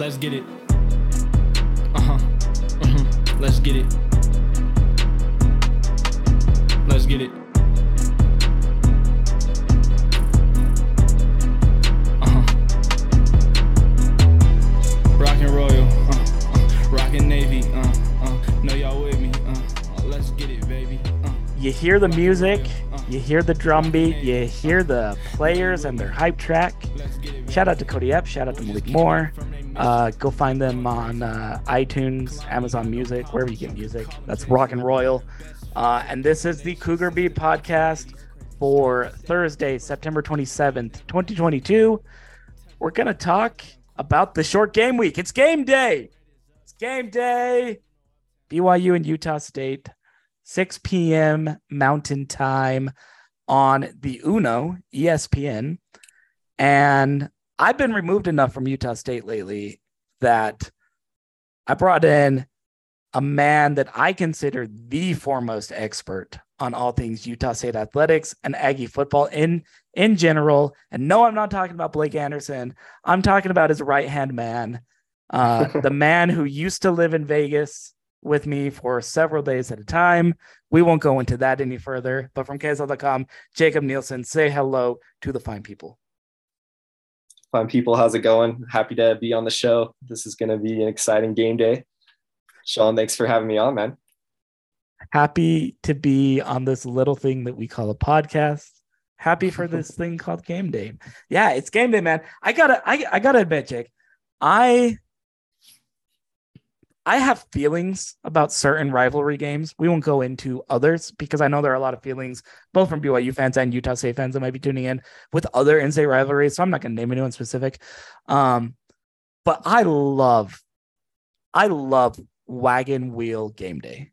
Let's get it. Uh huh. Uh-huh. Let's get it. Let's get it. Uh huh. Rockin' Royal. Uh, uh, Rockin' Navy. Uh, uh. Know y'all with me. Uh, uh, let's get it, baby. Uh. You hear the music, you hear the drum beat, you hear the players and their hype track. Shout out to Cody Epps, shout out to Malik Moore. Uh, go find them on uh, iTunes, Amazon Music, wherever you get music. That's Rock and Royal. Uh, and this is the Cougar Beat podcast for Thursday, September 27th, 2022. We're going to talk about the short game week. It's game day. It's game day. BYU and Utah State, 6 p.m. Mountain Time on the Uno, ESPN. And I've been removed enough from Utah State lately that I brought in a man that I consider the foremost expert on all things Utah State athletics and Aggie football in in general. And no, I'm not talking about Blake Anderson. I'm talking about his right hand man, uh, the man who used to live in Vegas with me for several days at a time. We won't go into that any further. But from KSL.com, Jacob Nielson, say hello to the fine people. Fine people, how's it going? Happy to be on the show. This is going to be an exciting game day. Sean, thanks for having me on, man. Happy to be on this little thing that we call a podcast. Happy for this thing called game day. Yeah, it's game day, man. I gotta, I, I gotta admit, Jake, I, I have feelings about certain rivalry games. We won't go into others because I know there are a lot of feelings, both from BYU fans and Utah State fans that might be tuning in with other in-state rivalries. So I'm not going to name anyone specific. Um, but I love, I love wagon wheel game day.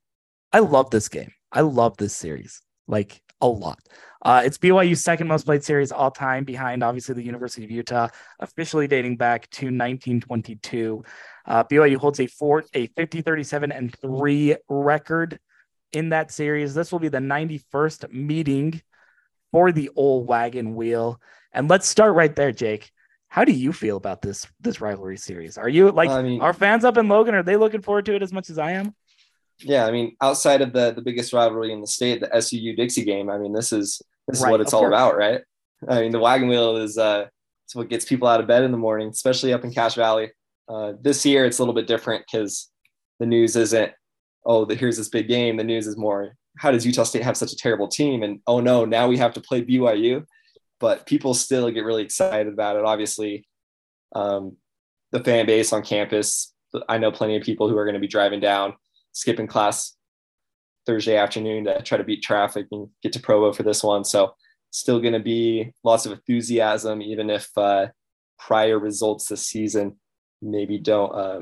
I love this game. I love this series like a lot. Uh, it's BYU's second most played series all time, behind obviously the University of Utah, officially dating back to 1922. Uh, BYU holds a four, a 50, 37, and three record in that series. This will be the 91st meeting for the old wagon wheel. And let's start right there, Jake. How do you feel about this this rivalry series? Are you like I mean- our fans up in Logan? Are they looking forward to it as much as I am? Yeah, I mean, outside of the the biggest rivalry in the state, the SUU Dixie game. I mean, this is this is Right, what it's all course. about, right? I mean, the wagon wheel is uh, it's what gets people out of bed in the morning, especially up in Cache Valley. Uh, this year, it's a little bit different because the news isn't, oh, the, here's this big game. The news is more, how does Utah State have such a terrible team? And oh no, now we have to play BYU. But people still get really excited about it. Obviously, um, the fan base on campus. I know plenty of people who are going to be driving down, skipping class Thursday afternoon to try to beat traffic and get to Provo for this one. So, still going to be lots of enthusiasm, even if uh, prior results this season maybe don't uh,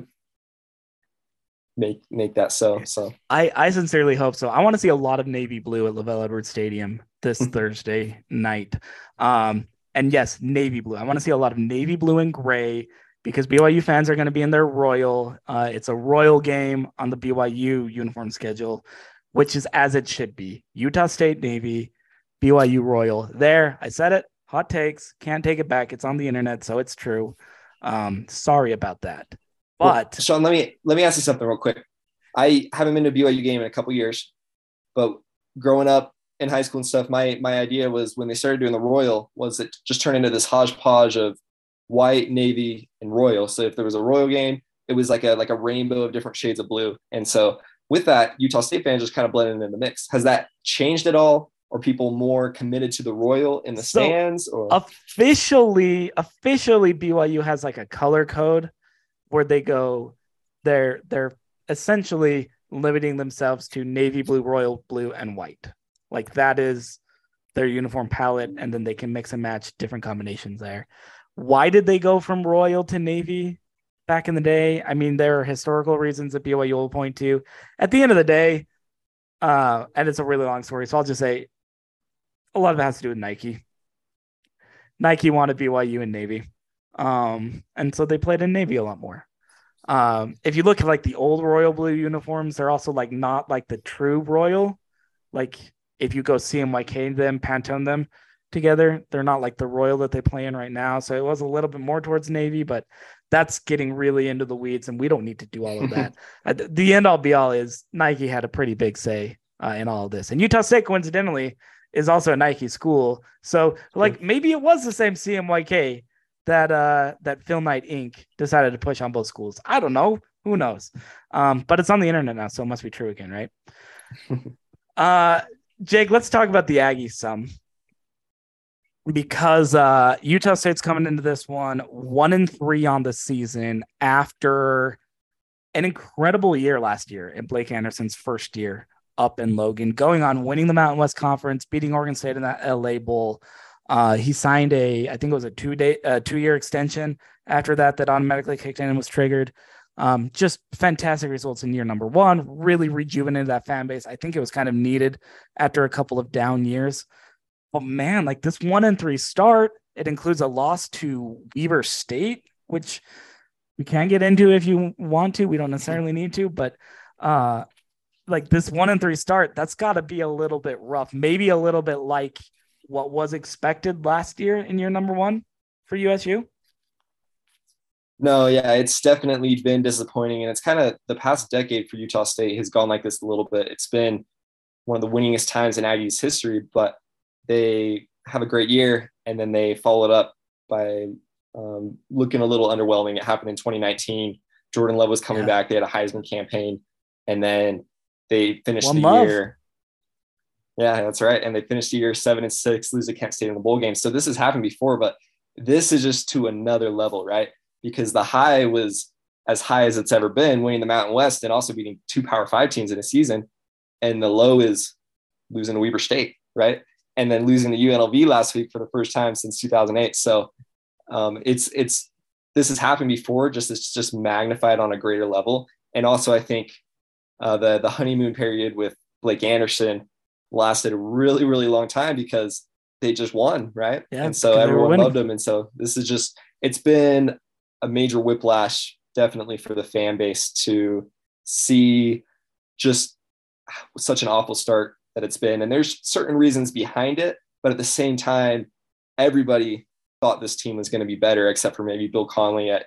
make make that so. So, I, I sincerely hope so. I want to see a lot of navy blue at LaVell Edwards Stadium this Thursday night. Um, and yes, navy blue. I want to see a lot of navy blue and gray because BYU fans are going to be in their royal. Uh, it's a royal game on the BYU uniform schedule, which is as it should be. Utah State Navy, BYU Royal. There, I said it. Hot takes. Can't take it back. It's on the internet, so it's true. Um, sorry about that. Well, But Sean, let me let me ask you something real quick. I haven't been to a BYU game in a couple years, but growing up in high school and stuff, my my idea was when they started doing the Royal was it just turned into this hodgepodge of white, navy, and royal. So if there was a royal game, it was like a like a rainbow of different shades of blue. And so with that, Utah State fans just kind of blended in the mix. Has that changed at all? Are people more committed to the royal in the So, stands? Or officially officially BYU has like a color code where they go they're they're essentially limiting themselves to navy blue, royal blue and white. Like that is their uniform palette and then they can mix and match different combinations there. Why did they go from royal to navy back in the day? I mean there are historical reasons that BYU will point to. At the end of the day uh and it's a really long story so I'll just say a lot of it has to do with Nike. Nike wanted BYU and Navy. Um, and so they played in Navy a lot more. Um, if you look at like the old royal blue uniforms, they're also like not like the true royal. Like if you go CMYK them, Pantone them together, they're not like the royal that they play in right now. So it was a little bit more towards Navy, but that's getting really into the weeds, and we don't need to do all of that. the end all be all is Nike had a pretty big say uh, in all of this, and Utah State coincidentally is also a Nike school, so like maybe it was the same CMYK that uh that Phil Knight Inc. decided to push on both schools. I don't know. Who knows? Um, but it's on the internet now, so it must be true again, right? uh Jake, let's talk about the Aggies some. Because uh Utah State's coming into this one one and three on the season after an incredible year last year in Blake Anderson's first year up in Logan, going on winning the Mountain West Conference, beating Oregon State in that LA Bowl. Uh, he signed a, I think it was a two day, uh, two year extension after that that automatically kicked in and was triggered. Um, just fantastic results in year number one. Really rejuvenated that fan base. I think it was kind of needed after a couple of down years. But man, like this one and three start, it includes a loss to Weber State, which we can get into if you want to. We don't necessarily need to, but uh, like this one and three start, that's got to be a little bit rough. Maybe a little bit like what was expected last year in year number one for USU. No, yeah, it's definitely been disappointing. And it's kind of the past decade for Utah State has gone like this a little bit. It's been one of the winningest times in Aggies history, but they have a great year and then they follow it up by um, looking a little underwhelming. It happened in 2019. Jordan Love was coming yeah. back. They had a Heisman campaign and then they finished One the love. year. Yeah, that's right. And they finished the year seven and six, lose to Kent State in the bowl game. So this has happened before, but this is just to another level, right? Because the high was as high as it's ever been, winning the Mountain West and also beating two Power Five teams in a season. And the low is losing to Weber State, right? And then losing to UNLV last week for the first time since 2008. So um, it's it's this has happened before, just it's just magnified on a greater level. And also, I think uh, the the honeymoon period with Blake Anderson lasted a really really long time because they just won, right? Yeah, and so everyone loved them, and so this is just it's been a major whiplash, definitely for the fan base to see just such an awful start that it's been, and there's certain reasons behind it, but at the same time, everybody thought this team was going to be better, except for maybe Bill Connelly at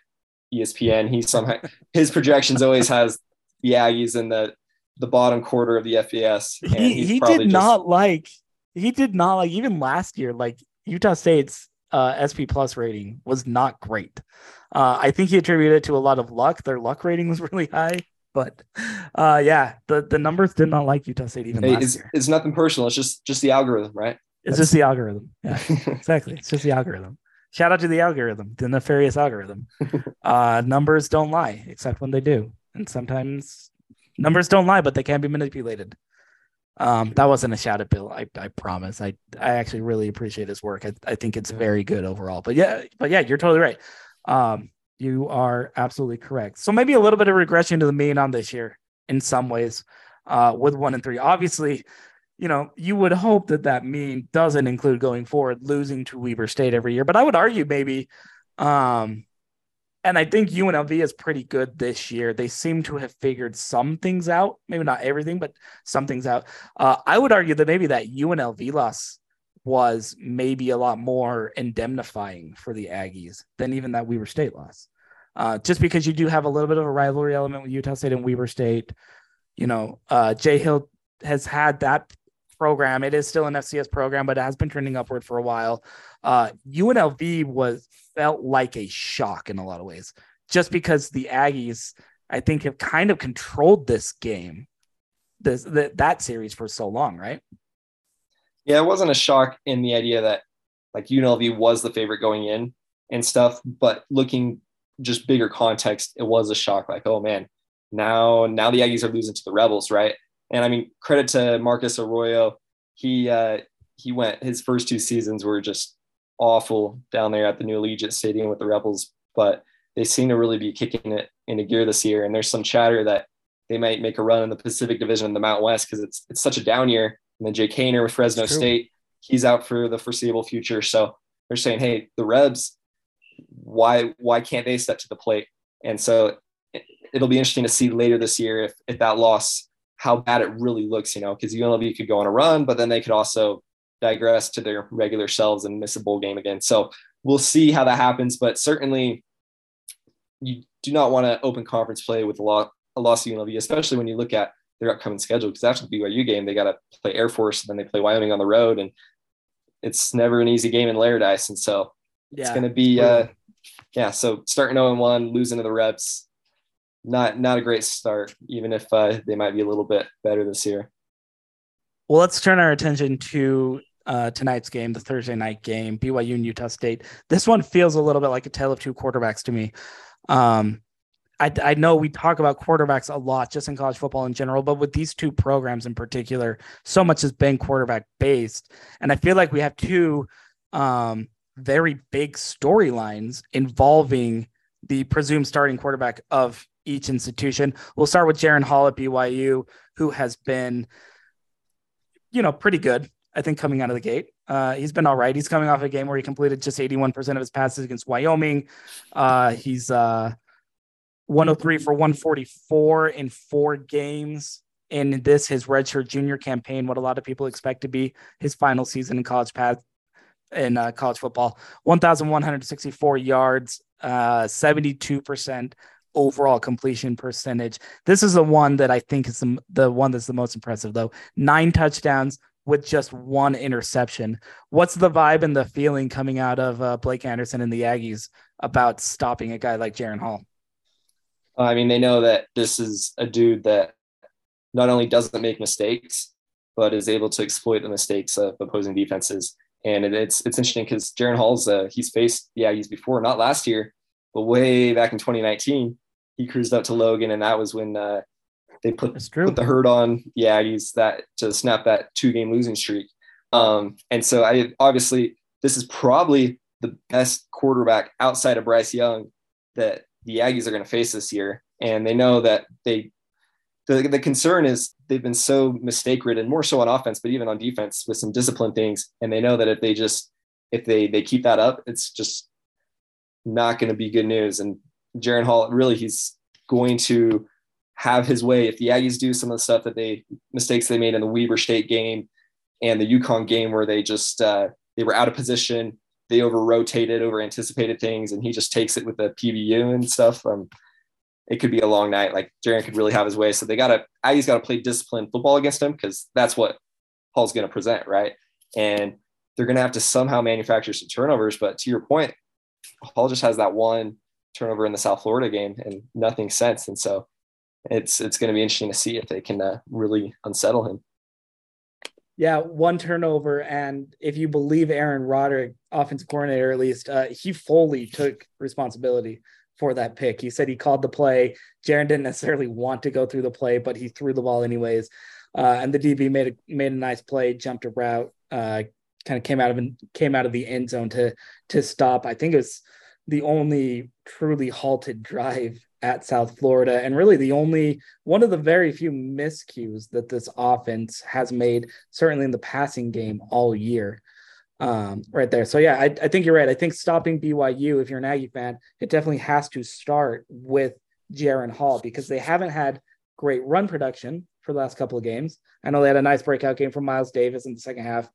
ESPN. He somehow his projections always has the Aggies in the the bottom quarter of the FBS. he he did just... not like he did not like even last year. Like Utah State's uh, SP plus rating was not great. Uh, I think he attributed it to a lot of luck. Their luck rating was really high, but uh, yeah, the the numbers did not like Utah State even hey, last it's, year. It's nothing personal. It's just just the algorithm, right? It's That's... just the algorithm. Yeah, exactly. It's just the algorithm. Shout out to the algorithm, the nefarious algorithm. uh, numbers don't lie, except when they do and sometimes numbers don't lie, but they can be manipulated. Um, that wasn't a shout at Bill. I, I promise. I, I actually really appreciate his work. I, I think it's very good overall. But yeah, but yeah, you're totally right. Um, you are absolutely correct. So maybe a little bit of regression to the mean on this year in some ways, uh, with one and three. Obviously, you know, you would hope that that mean doesn't include going forward losing to Weber State every year. But I would argue maybe, um, and I think UNLV is pretty good this year. They seem to have figured some things out, maybe not everything, but some things out. Uh, I would argue that maybe that UNLV loss was maybe a lot more indemnifying for the Aggies than even that Weber State loss. Uh, just because you do have a little bit of a rivalry element with Utah State and Weber State. You know, uh, Jay Hill has had that program. It is still an FCS program, but it has been trending upward for a while. Uh, UNLV was felt like a shock in a lot of ways, just because the Aggies, I think, have kind of controlled this game, this the, that series for so long, right? Yeah, it wasn't a shock in the idea that like UNLV was the favorite going in and stuff, but looking just bigger context, it was a shock. Like, oh man, now now the Aggies are losing to the Rebels, right? And I mean, credit to Marcus Arroyo. He uh, he went his first two seasons were just awful down there at the new Allegiant Stadium with the Rebels, but they seem to really be kicking it into gear this year. And there's some chatter that they might make a run in the Pacific Division in the Mount West because it's it's such a down year. And then Jake Haener with Fresno State, he's out for the foreseeable future. So they're saying, hey, the Rebs, why why can't they step to the plate? And so it'll be interesting to see later this year if if that loss how bad it really looks, you know, because UNLV could go on a run, but then they could also digress to their regular selves and miss a bowl game again. So we'll see how that happens. But certainly, you do not want to open conference play with a lot a loss to UNLV, especially when you look at their upcoming schedule. Because after the BYU game, they got to play Air Force, and then they play Wyoming on the road, and it's never an easy game in Laramie. And so yeah, it's going to be, uh, yeah. So starting 0 1, losing to the Rebs, not not a great start, even if uh, they might be a little bit better this year. Well, let's turn our attention to uh, tonight's game, the Thursday night game, BYU and Utah State. This one feels a little bit like a tale of two quarterbacks to me. Um, I, I know we talk about quarterbacks a lot just in college football in general, but with these two programs in particular, so much has been quarterback based. And I feel like we have two um, very big storylines involving the presumed starting quarterback of each institution. We'll start with Jaren Hall at BYU, who has been, you know, pretty good, I think, coming out of the gate. Uh, he's been all right. He's coming off a game where he completed just 81% of his passes against Wyoming. Uh, he's uh, 103 for 144 in four games in this his redshirt junior campaign what a lot of people expect to be his final season in college path in uh, college football 1164 yards uh, 72% overall completion percentage this is the one that i think is the, the one that's the most impressive though nine touchdowns with just one interception what's the vibe and the feeling coming out of uh, blake anderson and the aggies about stopping a guy like Jaren hall I mean, they know that this is a dude that not only doesn't make mistakes, but is able to exploit the mistakes of opposing defenses. And it's it's interesting because Jaren Hall's uh, he's faced the Aggies before, not last year, but way back in 2019. He cruised up to Logan, and that was when uh, they put put the hurt on the Aggies that to snap that two game losing streak. Um, and so I obviously this is probably the best quarterback outside of Bryce Young that the Aggies are going to face this year. And they know that they, the, the concern is they've been so mistake ridden, more so on offense, but even on defense with some discipline things. And they know that if they just, if they, they keep that up, it's just not going to be good news. And Jaren Hall, really, he's going to have his way. If the Aggies do some of the stuff that they, mistakes they made in the Weber State game and the UConn game where they just, uh, they were out of position they over rotated, over anticipated things, and he just takes it with the PBU and stuff. Um, it could be a long night. Like Jaren could really have his way. So they got to, Aggie's got to play disciplined football against him because that's what Hall's going to present, right? And they're going to have to somehow manufacture some turnovers. But to your point, Hall just has that one turnover in the South Florida game and nothing since. And so it's it's going to be interesting to see if they can uh, really unsettle him. Yeah, one turnover, and if you believe Aaron Roderick, offensive coordinator at least, uh, he fully took responsibility for that pick. He said he called the play. Jaren didn't necessarily want to go through the play, but he threw the ball anyways. Uh, and the DB made a made a nice play, jumped a route, uh, kind of came out of came out of the end zone to to stop. I think it was the only truly halted drive at South Florida, and really the only one of the very few miscues that this offense has made, certainly in the passing game all year. Um, right there. So yeah, I, I think you're right. I think stopping BYU, if you're an Aggie fan, it definitely has to start with Jaren Hall because they haven't had great run production for the last couple of games. I know they had a nice breakout game from Miles Davis in the second half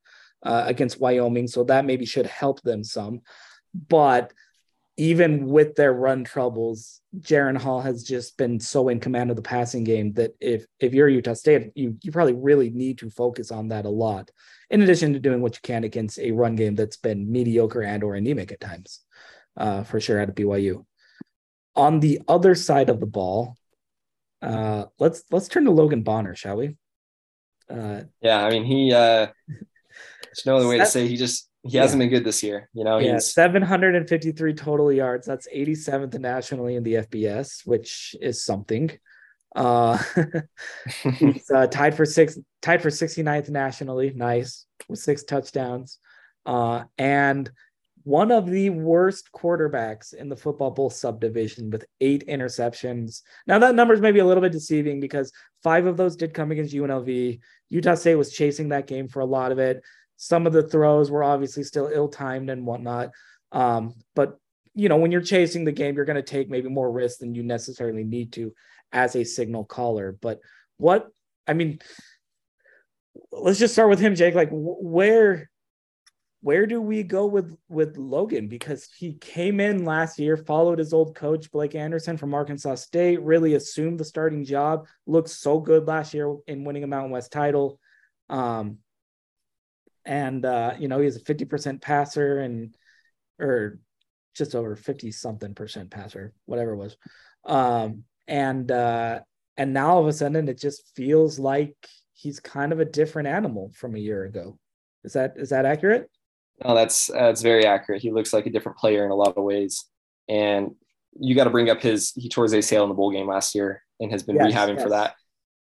uh, against Wyoming, so that maybe should help them some. But even with their run troubles, Jaren Hall has just been so in command of the passing game that if if you're Utah State, you you probably really need to focus on that a lot. In addition to doing what you can against a run game that's been mediocre and or anemic at times, uh, for sure out of BYU. On the other side of the ball, uh, let's let's turn to Logan Bonner, shall we? Uh, yeah, I mean he. Uh, there's no other way to say he just he hasn't been good this year. You know, yeah, he's 753 total yards. That's 87th nationally in the FBS, which is something. Uh, he's uh, tied for six, tied for 69th nationally. Nice with six touchdowns. Uh, and one of the worst quarterbacks in the football bowl subdivision with eight interceptions. Now that number is maybe a little bit deceiving because five of those did come against UNLV. Utah State was chasing that game for a lot of it. Some of the throws were obviously still ill timed and whatnot. Um, but you know, when you're chasing the game, you're going to take maybe more risks than you necessarily need to as a signal caller. But what I mean, let's just start with him, Jake. Like, where where do we go with with Logan? Because he came in last year, followed his old coach Blake Anderson from Arkansas State, really assumed the starting job. Looked so good last year in winning a Mountain West title. Um, and uh, you know he's a fifty percent passer and or just over fifty something percent passer, whatever it was. Um, and uh, and now all of a sudden it just feels like he's kind of a different animal from a year ago. Is that is that accurate? No, that's that's very accurate. He looks like a different player in a lot of ways, and you got to bring up his he tore his ACL in the bowl game last year and has been yes, rehabbing yes. for that,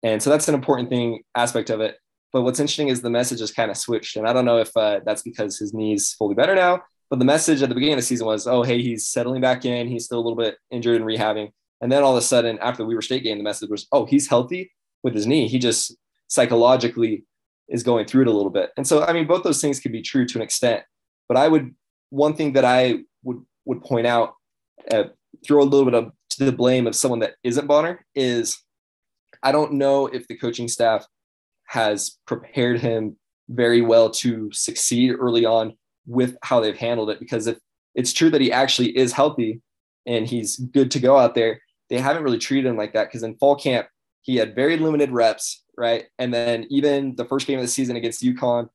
and so that's an important thing aspect of it. But what's interesting is the message has kind of switched, and I don't know if uh, that's because his knee's fully better now. But the message at the beginning of the season was, "Oh, hey, he's settling back in. He's still a little bit injured and rehabbing." And then all of a sudden, after the Weber State game, the message was, "Oh, he's healthy with his knee. He just psychologically is going through it a little bit. And so, I mean, both those things can be true to an extent. But I would, one thing that I would would point out, uh, throw a little bit of to the blame of someone that isn't Bonner is, I don't know if the coaching staff has prepared him very well to succeed early on with how they've handled it. Because if it's true that he actually is healthy and he's good to go out there, they haven't really treated him like that. Because in fall camp, he had very limited reps right? And then even the first game of the season against UConn,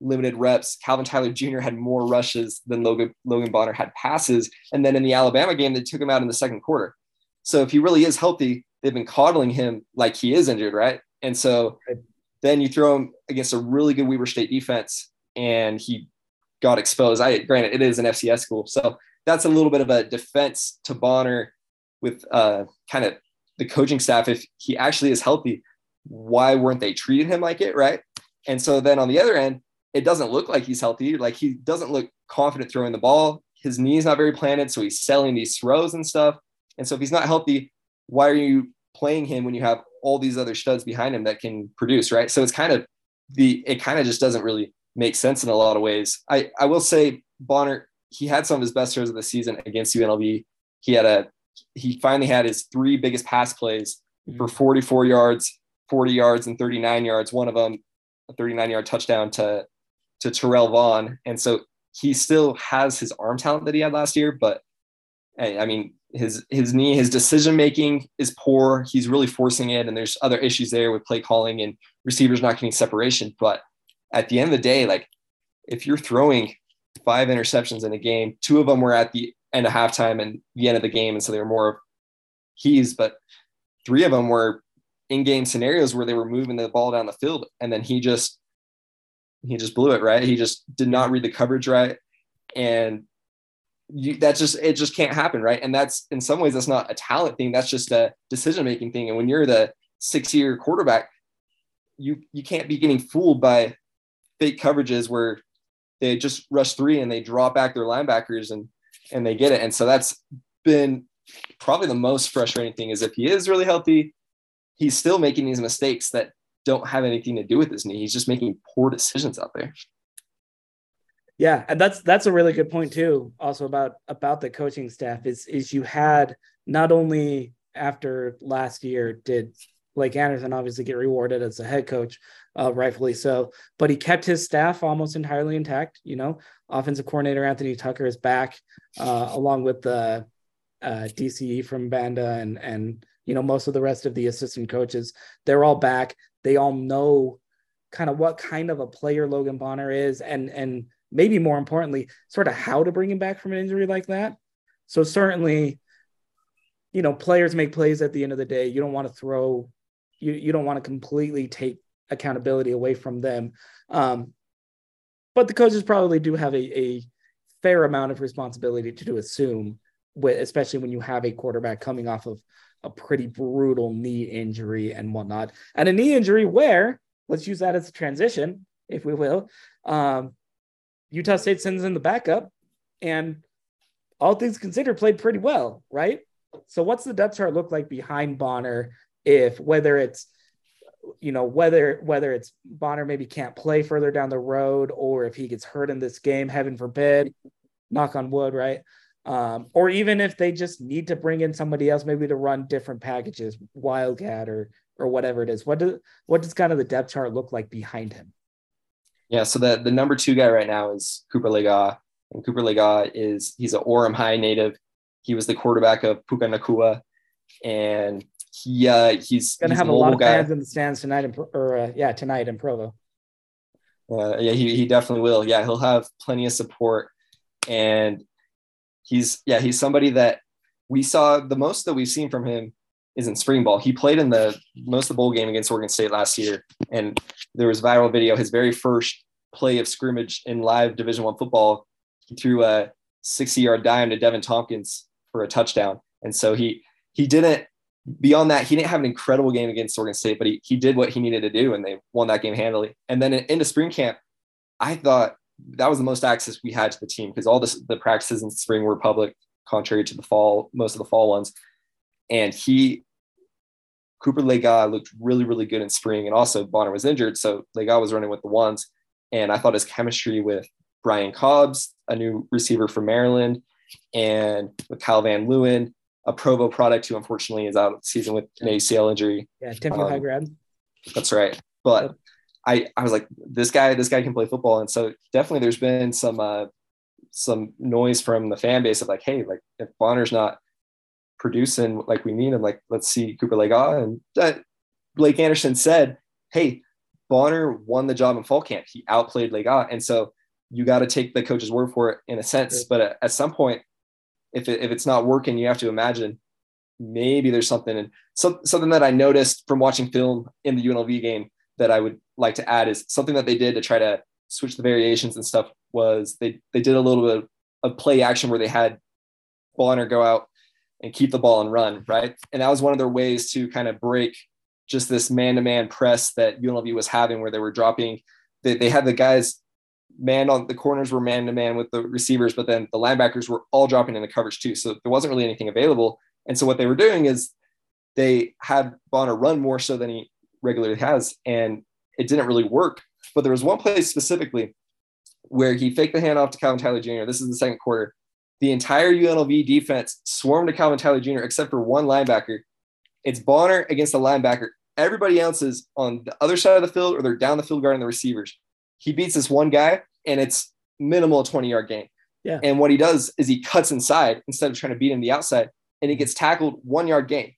limited reps. Calvin Tyler Jr. had more rushes than Logan, Logan Bonner had passes. And then in the Alabama game, they took him out in the second quarter. So if he really is healthy, they've been coddling him like he is injured, right? And so then you throw him against a really good Weber State defense, and he got exposed. I granted it is an FCS school, so that's a little bit of a defense to Bonner with uh, kind of the coaching staff. If he actually is healthy, why weren't they treating him like it, right? And so then on the other end, it doesn't look like he's healthy. Like he doesn't look confident throwing the ball. His knee's not very planted, so he's selling these throws and stuff. And so if he's not healthy, why are you playing him when you have all these other studs behind him that can produce, right? So it's kind of the it kind of just doesn't really make sense in a lot of ways. I I will say Bonner he had some of his best throws of the season against UNLV. He had a he finally had his three biggest pass plays mm-hmm. for 44 yards 40 yards and 39 yards. One of them, a 39 yard touchdown to to Terrell Vaughn. And so he still has his arm talent that he had last year, but I mean, his his knee, his decision making is poor. He's really forcing it, and there's other issues there with play calling and receivers not getting separation. But at the end of the day, like if you're throwing five interceptions in a game, two of them were at the end of halftime and the end of the game, and so they were more of keys, but three of them were in-game scenarios where they were moving the ball down the field and then he just he just blew it right he just did not read the coverage right and you, that just it just can't happen right and that's in some ways that's not a talent thing that's just a decision making thing and when you're the six year quarterback you you can't be getting fooled by fake coverages where they just rush three and they draw back their linebackers and and they get it and so that's been probably the most frustrating thing is if he is really healthy he's still making these mistakes that don't have anything to do with his knee. He's just making poor decisions out there. Yeah, and that's that's a really good point too. Also about about the coaching staff is is you had not only after last year did Blake Anderson obviously get rewarded as a head coach, uh, rightfully so, but he kept his staff almost entirely intact. You know, offensive coordinator Anthony Tucker is back, uh, along with the uh, DC Ephraim Banda and and you know most of the rest of the assistant coaches they're all back they all know kind of what kind of a player logan bonner is and and maybe more importantly sort of how to bring him back from an injury like that so certainly you know players make plays at the end of the day you don't want to throw you, you don't want to completely take accountability away from them um, but the coaches probably do have a, a fair amount of responsibility to, to assume with, especially when you have a quarterback coming off of a pretty brutal knee injury and whatnot. And a knee injury where, let's use that as a transition, if we will. Um, Utah State sends in the backup, and all things considered, played pretty well, right? So, what's the depth chart look like behind Bonner? If whether it's you know whether whether it's Bonner maybe can't play further down the road, or if he gets hurt in this game, heaven forbid, knock on wood, right? um, or even if they just need to bring in somebody else, maybe to run different packages, Wildcat or or whatever it is. What does what does kind of the depth chart look like behind him? Yeah, so the, the number two guy right now is Cooper Lega. And Cooper Lega is he's an Orem High native. He was the quarterback of Puka Nacua. And he uh, he's gonna he's have a lot of guy. fans in the stands tonight, in, or uh, yeah, tonight in Provo. Uh, yeah, he, he definitely will. Yeah, he'll have plenty of support, and he's yeah he's somebody that we saw the most that we've seen from him is in spring ball. He played in the most of the bowl game against Oregon State last year, and there was viral video. His very first play of scrimmage in live Division One football, he threw a 60-yard dime to Deven Thompkins for a touchdown, and so he he didn't. Beyond that, he didn't have an incredible game against Oregon State, but he, he did what he needed to do, and they won that game handily. And then into spring camp, I thought that was the most access we had to the team because all this, the practices in spring were public, contrary to the fall, most of the fall ones. And he, Cooper Lega looked really, really good in spring. And also Bonner was injured. So Lega was running with the ones. And I thought his chemistry with Brian Cobbs, a new receiver from Maryland, and with Kyle Van Leeuwen, a Provo product who unfortunately is out of the season with an ACL injury. Yeah, Timpview um, High grad. That's right. But I, I was like, this guy, this guy can play football. And so definitely there's been some uh, some noise from the fan base of like, hey, like if Bonner's not producing like we need him, like let's see Cooper Lega. And uh, Blake Anderson said, hey, Bonner won the job in fall camp. He outplayed Lega. And so you got to take the coach's word for it in a sense. But at, at some point, if, it, if it's not working, you have to imagine maybe there's something. And so, something that I noticed from watching film in the UNLV game that I would like to add is something that they did to try to switch the variations and stuff was they they did a little bit of play action where they had Bonner go out and keep the ball and run, right? And that was one of their ways to kind of break just this man-to-man press that UNLV was having where they were dropping they, they had the guys man on the corners were man-to-man with the receivers, but then the linebackers were all dropping into coverage too. So there wasn't really anything available. And so what they were doing is they had Bonner run more so than he regularly has. And it didn't really work. But there was one play specifically where he faked the handoff to Calvin Tyler Jr. This is the second quarter. The entire UNLV defense swarmed to Calvin Tyler Jr. except for one linebacker. It's Bonner against the linebacker. Everybody else is on the other side of the field or they're down the field guarding the receivers. He beats this one guy and it's minimal 20 yard gain. Yeah. And what he does is he cuts inside instead of trying to beat him the outside and he gets tackled one yard gain.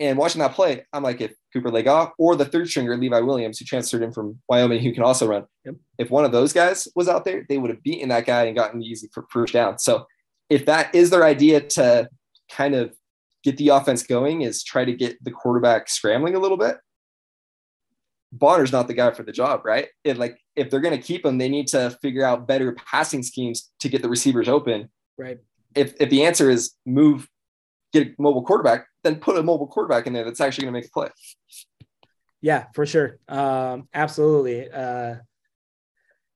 And watching that play, I'm like, if Cooper Lega or the third stringer, Levi Williams, who transferred in from Wyoming, who can also run, yep. if one of those guys was out there, they would have beaten that guy and gotten easy first down. So if that is their idea to kind of get the offense going, is try to get the quarterback scrambling a little bit. Bonner's not the guy for the job, right? If like if they're going to keep him, they need to figure out better passing schemes to get the receivers open. Right. If if the answer is move get a mobile quarterback, then put a mobile quarterback in there that's actually going to make a play. Yeah, for sure. Um, absolutely. Uh,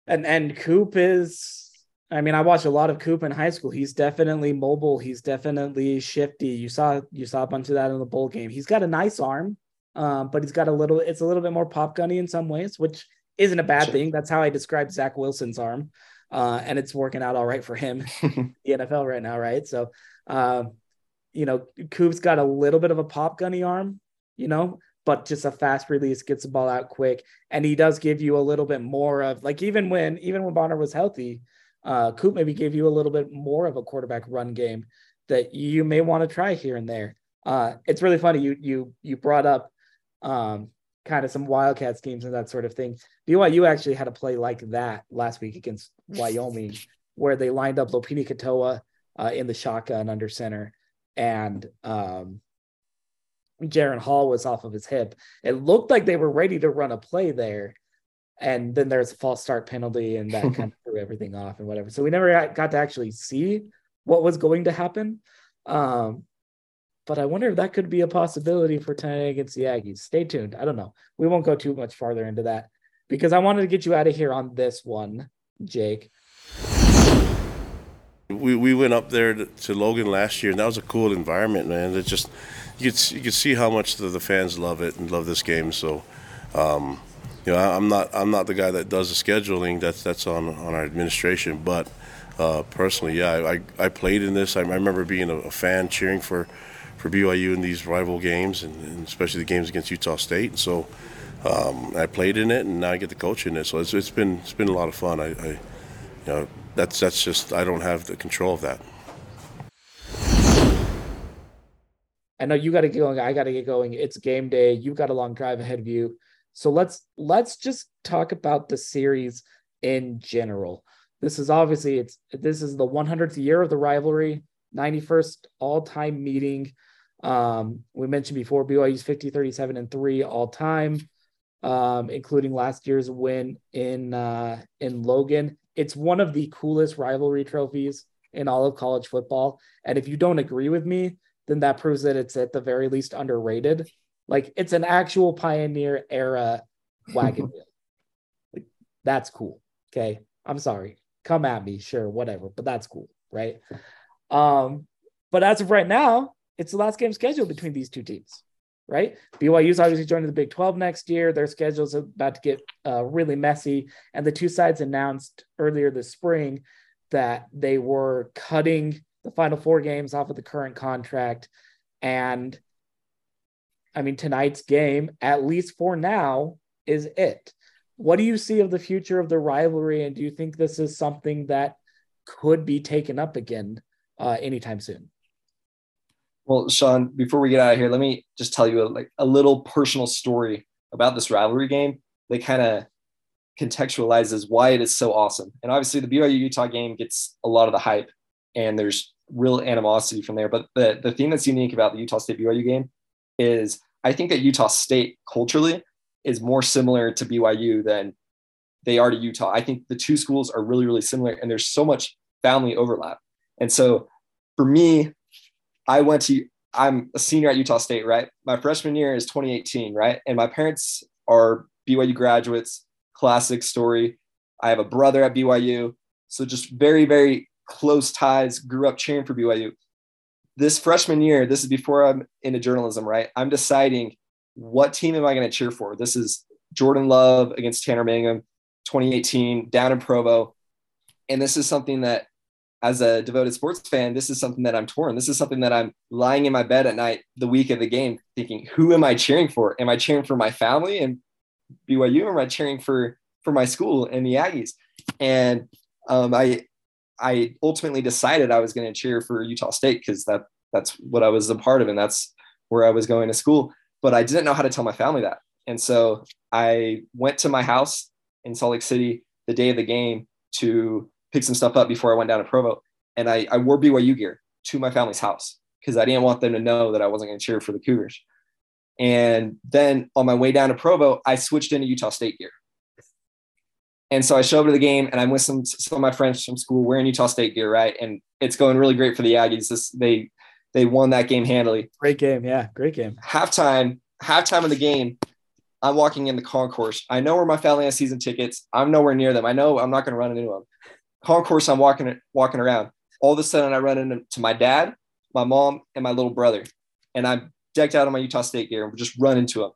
and and Coop is. I mean, I watched a lot of Coop in high school. He's definitely mobile. He's definitely shifty. You saw you saw a bunch of that in the bowl game. He's got a nice arm, um, but he's got a little. It's a little bit more pop gunny in some ways, which isn't a bad thing. That's how I describe Zach Wilson's arm, uh, and it's working out all right for him, the NFL right now, right? So, um, you know, Coop's got a little bit of a pop gunny arm, you know, but just a fast release, gets the ball out quick. And he does give you a little bit more of like even when even when Bonner was healthy, uh Coop maybe gave you a little bit more of a quarterback run game that you may want to try here and there. Uh it's really funny. You you you brought up um kind of some wildcat schemes and that sort of thing. BYU actually had a play like that last week against Wyoming, where they lined up Lopini Katoa uh, in the shotgun under center and um, Jaren Hall was off of his hip. It looked like they were ready to run a play there. And then there's a false start penalty, and that kind of threw everything off and whatever. So we never got to actually see what was going to happen. Um, but I wonder if that could be a possibility for tonight against the Aggies. Stay tuned. I don't know. We won't go too much farther into that because I wanted to get you out of here on this one, Jake. We, we went up there to, to, Logan last year, and that was a cool environment, man. It just you could you could see how much the, the fans love it and love this game. So, um, you know, I, am not I'm not the guy that does the scheduling. That's that's on on our administration. But uh, personally, yeah, I, I played in this. I, I remember being a, a, fan cheering for for BYU in these rival games, and, and, especially the games against Utah State. And so, Um, I played in it, and now I get to coach in it. So it's, it's been it's been a lot of fun. I, I, you know, that's that's just I don't have the control of that. I know you got to get going. I got to get going. It's game day. You've got a long drive ahead of you. So let's let's just talk about the series in general. This is obviously it's this is the 100th year of the rivalry, 91st all-time meeting. Um, we mentioned before BYU's 50, 37, and three all time, um, including last year's win in uh, in Logan. It's one of the coolest rivalry trophies in all of college football. And if you don't agree with me, then that proves that it's at the very least underrated. Like it's an actual pioneer era wagon wheel. Like, that's cool. Okay. I'm sorry. Come at me, sure, whatever, but that's cool, right? Um, but as of right now, it's the last game scheduled between these two teams, right? BYU's obviously joining the Big 12 next year. Their schedule's are about to get uh, really messy. And the two sides announced earlier this spring that they were cutting the final four games off of the current contract. And I mean, tonight's game, at least for now, is it. What do you see of the future of the rivalry? And do you think this is something that could be taken up again uh, anytime soon? Well, Sean, before we get out of here, let me just tell you a, like a little personal story about this rivalry game that kind of contextualizes why it is so awesome. And obviously, the BYU Utah game gets a lot of the hype, and there's real animosity from there. But the, the thing that's unique about the Utah State BYU game is I think that Utah State culturally is more similar to BYU than they are to Utah. I think the two schools are really, really similar, and there's so much family overlap. And so for me, I went to, I'm a senior at Utah State, right? My freshman year is 2018, right? And my parents are BYU graduates, classic story. I have a brother at BYU. So just very, very close ties, grew up cheering for BYU. This freshman year, this is before I'm into journalism, right? I'm deciding what team am I going to cheer for? This is Jordan Love against Tanner Mangum, 2018, down in Provo. And this is something that, as a devoted sports fan, this is something that I'm torn. This is something that I'm lying in my bed at night the week of the game thinking, who am I cheering for? Am I cheering for my family and BYU? Or am I cheering for for my school and the Aggies? And um, I I ultimately decided I was going to cheer for Utah State because that that's what I was a part of and that's where I was going to school. But I didn't know how to tell my family that. And so I went to my house in Salt Lake City the day of the game to pick some stuff up before I went down to Provo. And I, I wore BYU gear to my family's house because I didn't want them to know that I wasn't going to cheer for the Cougars. And then on my way down to Provo, I switched into Utah State gear. And so I show up to the game and I'm with some, some of my friends from school wearing Utah State gear, right? And it's going really great for the Aggies. This, they they won that game handily. Great game, yeah, great game. Halftime, halftime of the game, I'm walking in the concourse. I know where my family has season tickets. I'm nowhere near them. I know I'm not going to run into them. Concourse, I'm walking walking around. All of a sudden, I run into my dad, my mom, and my little brother, and I'm decked out in my Utah State gear and just run into them.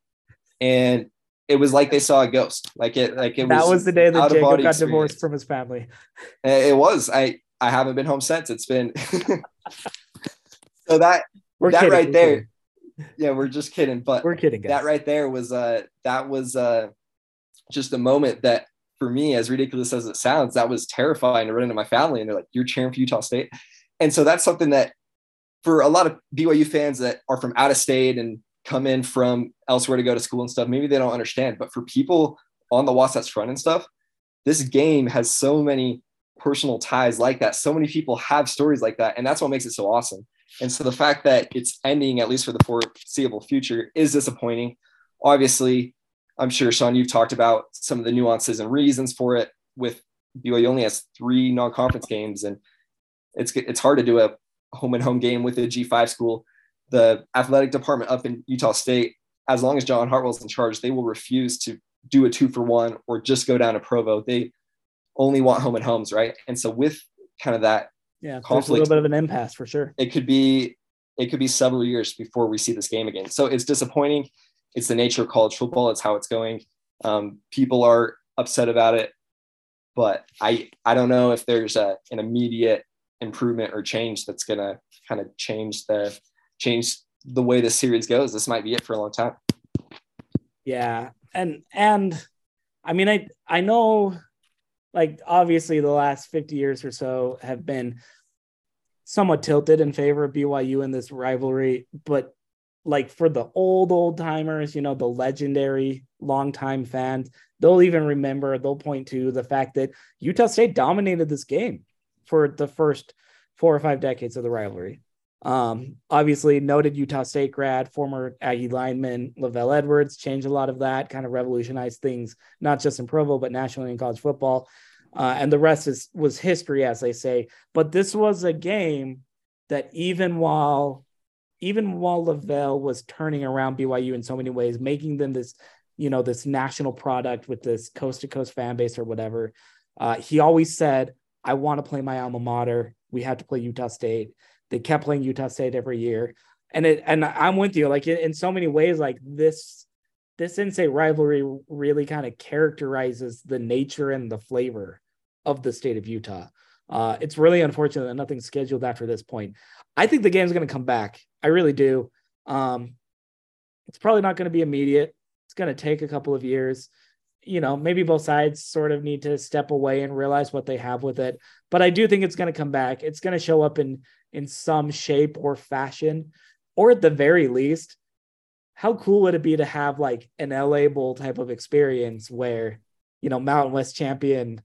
And it was like they saw a ghost. Like it, like it that was. That was the day that Jacob got experience. divorced from his family. It was. I I haven't been home since. It's been. so that we're that kidding, right there. Kidding. Yeah, we're just kidding. But we're kidding. Guys. That right there was uh that was uh just a moment that for me, as ridiculous as it sounds, that was terrifying to run into my family and they're like, You're cheering for Utah State. And so that's something that for a lot of BYU fans that are from out of state and come in from elsewhere to go to school and stuff, maybe they don't understand. But for people on the Wasatch Front and stuff, this game has so many personal ties like that. So many people have stories like that. And that's what makes it so awesome. And so the fact that it's ending, at least for the foreseeable future, is disappointing. Obviously, I'm sure, Sean, you've talked about some of the nuances and reasons for it with BYU only has three non-conference games and it's, it's hard to do a home and home game with a G5 school the athletic department up in Utah State, as long as John Hartwell's in charge, they will refuse to do a two for one or just go down to Provo. They only want home and homes, right? And so with kind of that yeah, conflict, a little bit of an impasse for sure. It could be it could be several years before we see this game again. So it's disappointing. It's the nature of college football. It's how it's going. Um, people are upset about it, but I I don't know if there's a, an immediate improvement or change that's gonna kind of change the change the way the series goes. This might be it for a long time. Yeah, and and I mean, I I know, like obviously the last fifty years or so have been somewhat tilted in favor of BYU in this rivalry, but like for the old old timers, you know, the legendary longtime fans, they'll even remember, they'll point to the fact that Utah State dominated this game for the first four or five decades of the rivalry. Um, obviously, noted Utah State grad, former Aggie lineman LaVell Edwards changed a lot of that, kind of revolutionized things, not just in Provo, but nationally in college football. Uh, and the rest is was history, as they say. But this was a game that even while even while LaVell was turning around BYU in so many ways, making them this, you know, this national product with this coast to coast fan base or whatever, uh, he always said, I want to play my alma mater. We have to play Utah State. They kept playing Utah State every year. And it and I'm with you, like in, so many ways, like this this in-state rivalry really kind of characterizes the nature and the flavor of the state of Utah. Uh, it's really unfortunate that nothing's scheduled after this point. I think the game's going to come back. I really do. Um, it's probably not going to be immediate. It's going to take a couple of years. You know, maybe both sides sort of need to step away and realize what they have with it. But I do think it's going to come back. It's going to show up in in some shape or fashion, or at the very least, how cool would it be to have like an LA Bowl type of experience where, you know, Mountain West champion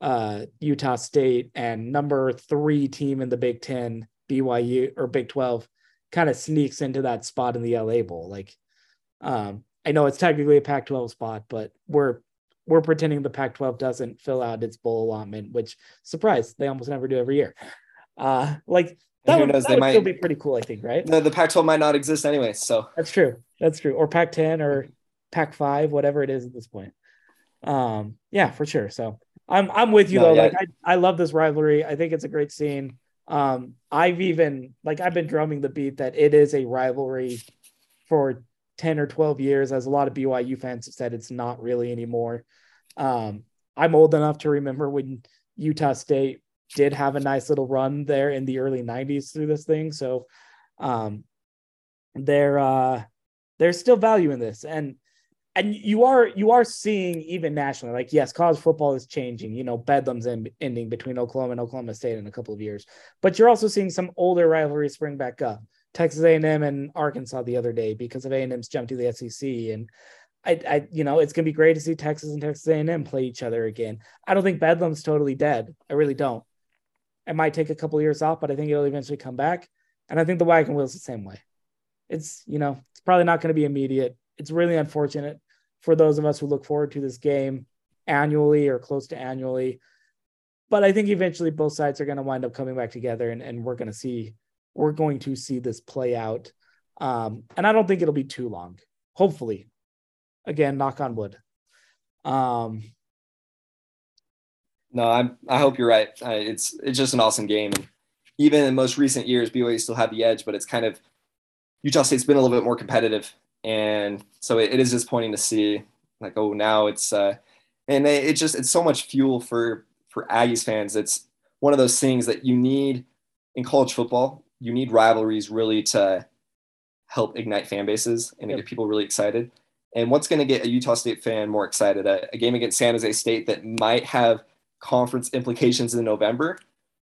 uh, Utah State and number three team in the Big Ten, BYU or Big 12, kind of sneaks into that spot in the LA Bowl. Like, um, I know it's technically a Pac 12 spot, but we're we're pretending the Pac 12 doesn't fill out its bowl allotment, which surprise, they almost never do every year. Uh, like that would, knows, that would might, still be pretty cool, I think, right? No, the Pac 12 might not exist anyway. So that's true. That's true. Or Pac 10 or Pac 5, whatever it is at this point. Um, yeah, for sure. So I'm I'm with you no, though. Yeah. Like I, I love this rivalry. I think it's a great scene. Um, I've even like I've been drumming the beat that it is a rivalry for 10 or 12 years, as a lot of BYU fans have said it's not really anymore. Um, I'm old enough to remember when Utah State did have a nice little run there in the early 90s through this thing. So um they're uh there's still value in this. And and you are you are seeing even nationally like yes college football is changing you know bedlam's in, ending between oklahoma and oklahoma state in a couple of years. But you're also seeing some older rivalries spring back up. Texas a&m and arkansas the other day because of a&m's jump to the sec and I, I you know it's going to be great to see texas and texas a&m play each other again. I don't think bedlam's totally dead. I really don't it might take a couple of years off but i think it'll eventually come back and i think the wagon wheel's the same way it's you know it's probably not going to be immediate it's really unfortunate for those of us who look forward to this game annually or close to annually. But I think eventually both sides are going to wind up coming back together and, and we're going to see we're going to see this play out. Um, and I don't think it'll be too long. Hopefully. Again, knock on wood. Um, no, I'm I hope you're right. I, it's it's just an awesome game. And even in most recent years, BYU still had the edge, but it's kind of Utah State's been a little bit more competitive and so it, it is disappointing to see like oh now it's uh and it, it just it's so much fuel for for Aggies fans. It's one of those things that you need in college football. You need rivalries really to help ignite fan bases and yep. get people really excited. And what's going to get a Utah State fan more excited? A, a, game against San Jose State that might have conference implications in November,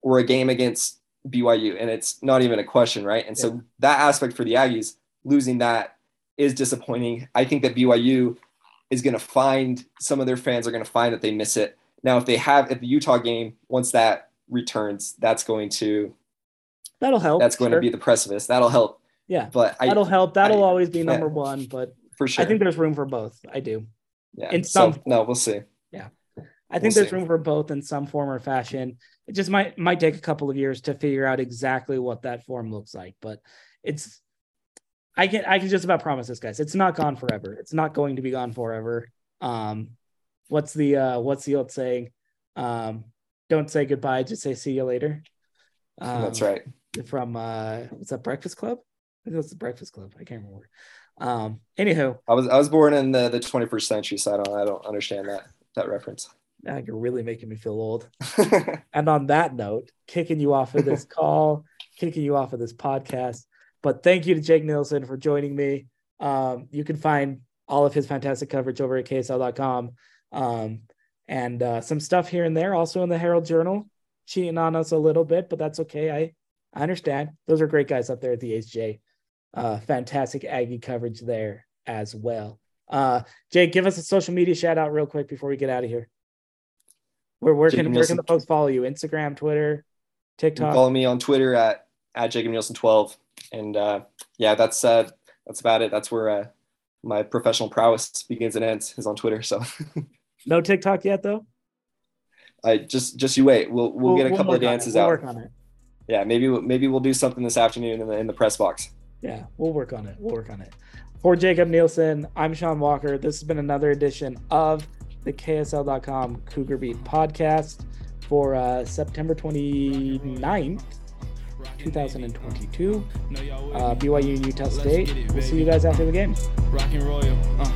or a game against BYU, and it's not even a question, right? And so that aspect for the Aggies, losing that is disappointing. I think that BYU is going to find some of their fans are going to find that they miss it. Now, if they have at the Utah game, once that returns, that's going to that'll help. That's going sure. to be the precipice. That'll help. Yeah, but that'll I, help. That'll I, always be number yeah, one. But for sure, I think there's room for both. I do. Yeah. In some, so, no, we'll see. I think we'll there's see. room for both in some form or fashion. It just might might take a couple of years to figure out exactly what that form looks like, but it's I can I can just about promise this, guys. It's not gone forever. It's not going to be gone forever. Um, what's the uh, what's the old saying? Um, don't say goodbye, just say see you later. Um, That's right. From uh, what's that Breakfast Club? I think it was the Breakfast Club. I can't remember. Um, anywho, I was I was born in the, the 21st century, so I don't I don't understand that that reference. Now you're really making me feel old. and on that note, kicking you off of this call, kicking you off of this podcast. But thank you to Jake Nielson for joining me. Um, you can find all of his fantastic coverage over at KSL.com. Um, and uh, some stuff here and there also in the Herald Journal, cheating on us a little bit, but that's okay. I, I understand. Those are great guys up there at the HJ. Uh, fantastic Aggie coverage there as well. Uh, Jake, give us a social media shout out real quick before we get out of here. Where, where can where can the folks follow you? Instagram, Twitter, TikTok. Follow me on Twitter at at Jacob Nielson twelve, and uh, yeah, that's uh, that's about it. That's where uh, my professional prowess begins and ends is on Twitter. So no TikTok yet, though. I just just you wait. We'll we'll, we'll get a couple of dances we'll out. Work on it. Yeah, maybe maybe we'll do something this afternoon in the in the press box. Yeah, we'll work on it. We'll work on it. For Jacob Nielson, I'm Sean Walker. This has been another edition of the KSL.com Cougar Beat podcast for uh, September 29th, 2022. Uh, BYU Utah State. We'll see you guys after the game. Rockin' Royal, uh,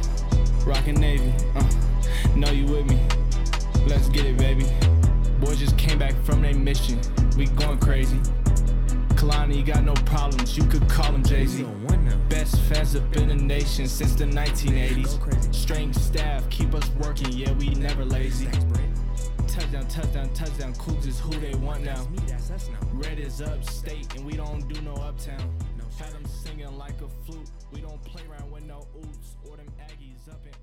rockin' Navy, uh, know you with me. Let's get it, baby. Boys just came back from their mission. We going crazy. Kalani got no problems. You could call him Jay Z. Best fans up in the nation since the 1980s. Strange staff keep us working. Yeah, we never lazy. Touchdown, touchdown, touchdown. Cougs is who they want now. Red is upstate and we don't do no uptown. Had them singing like a flute. We don't play around with no Utes or them Aggies up in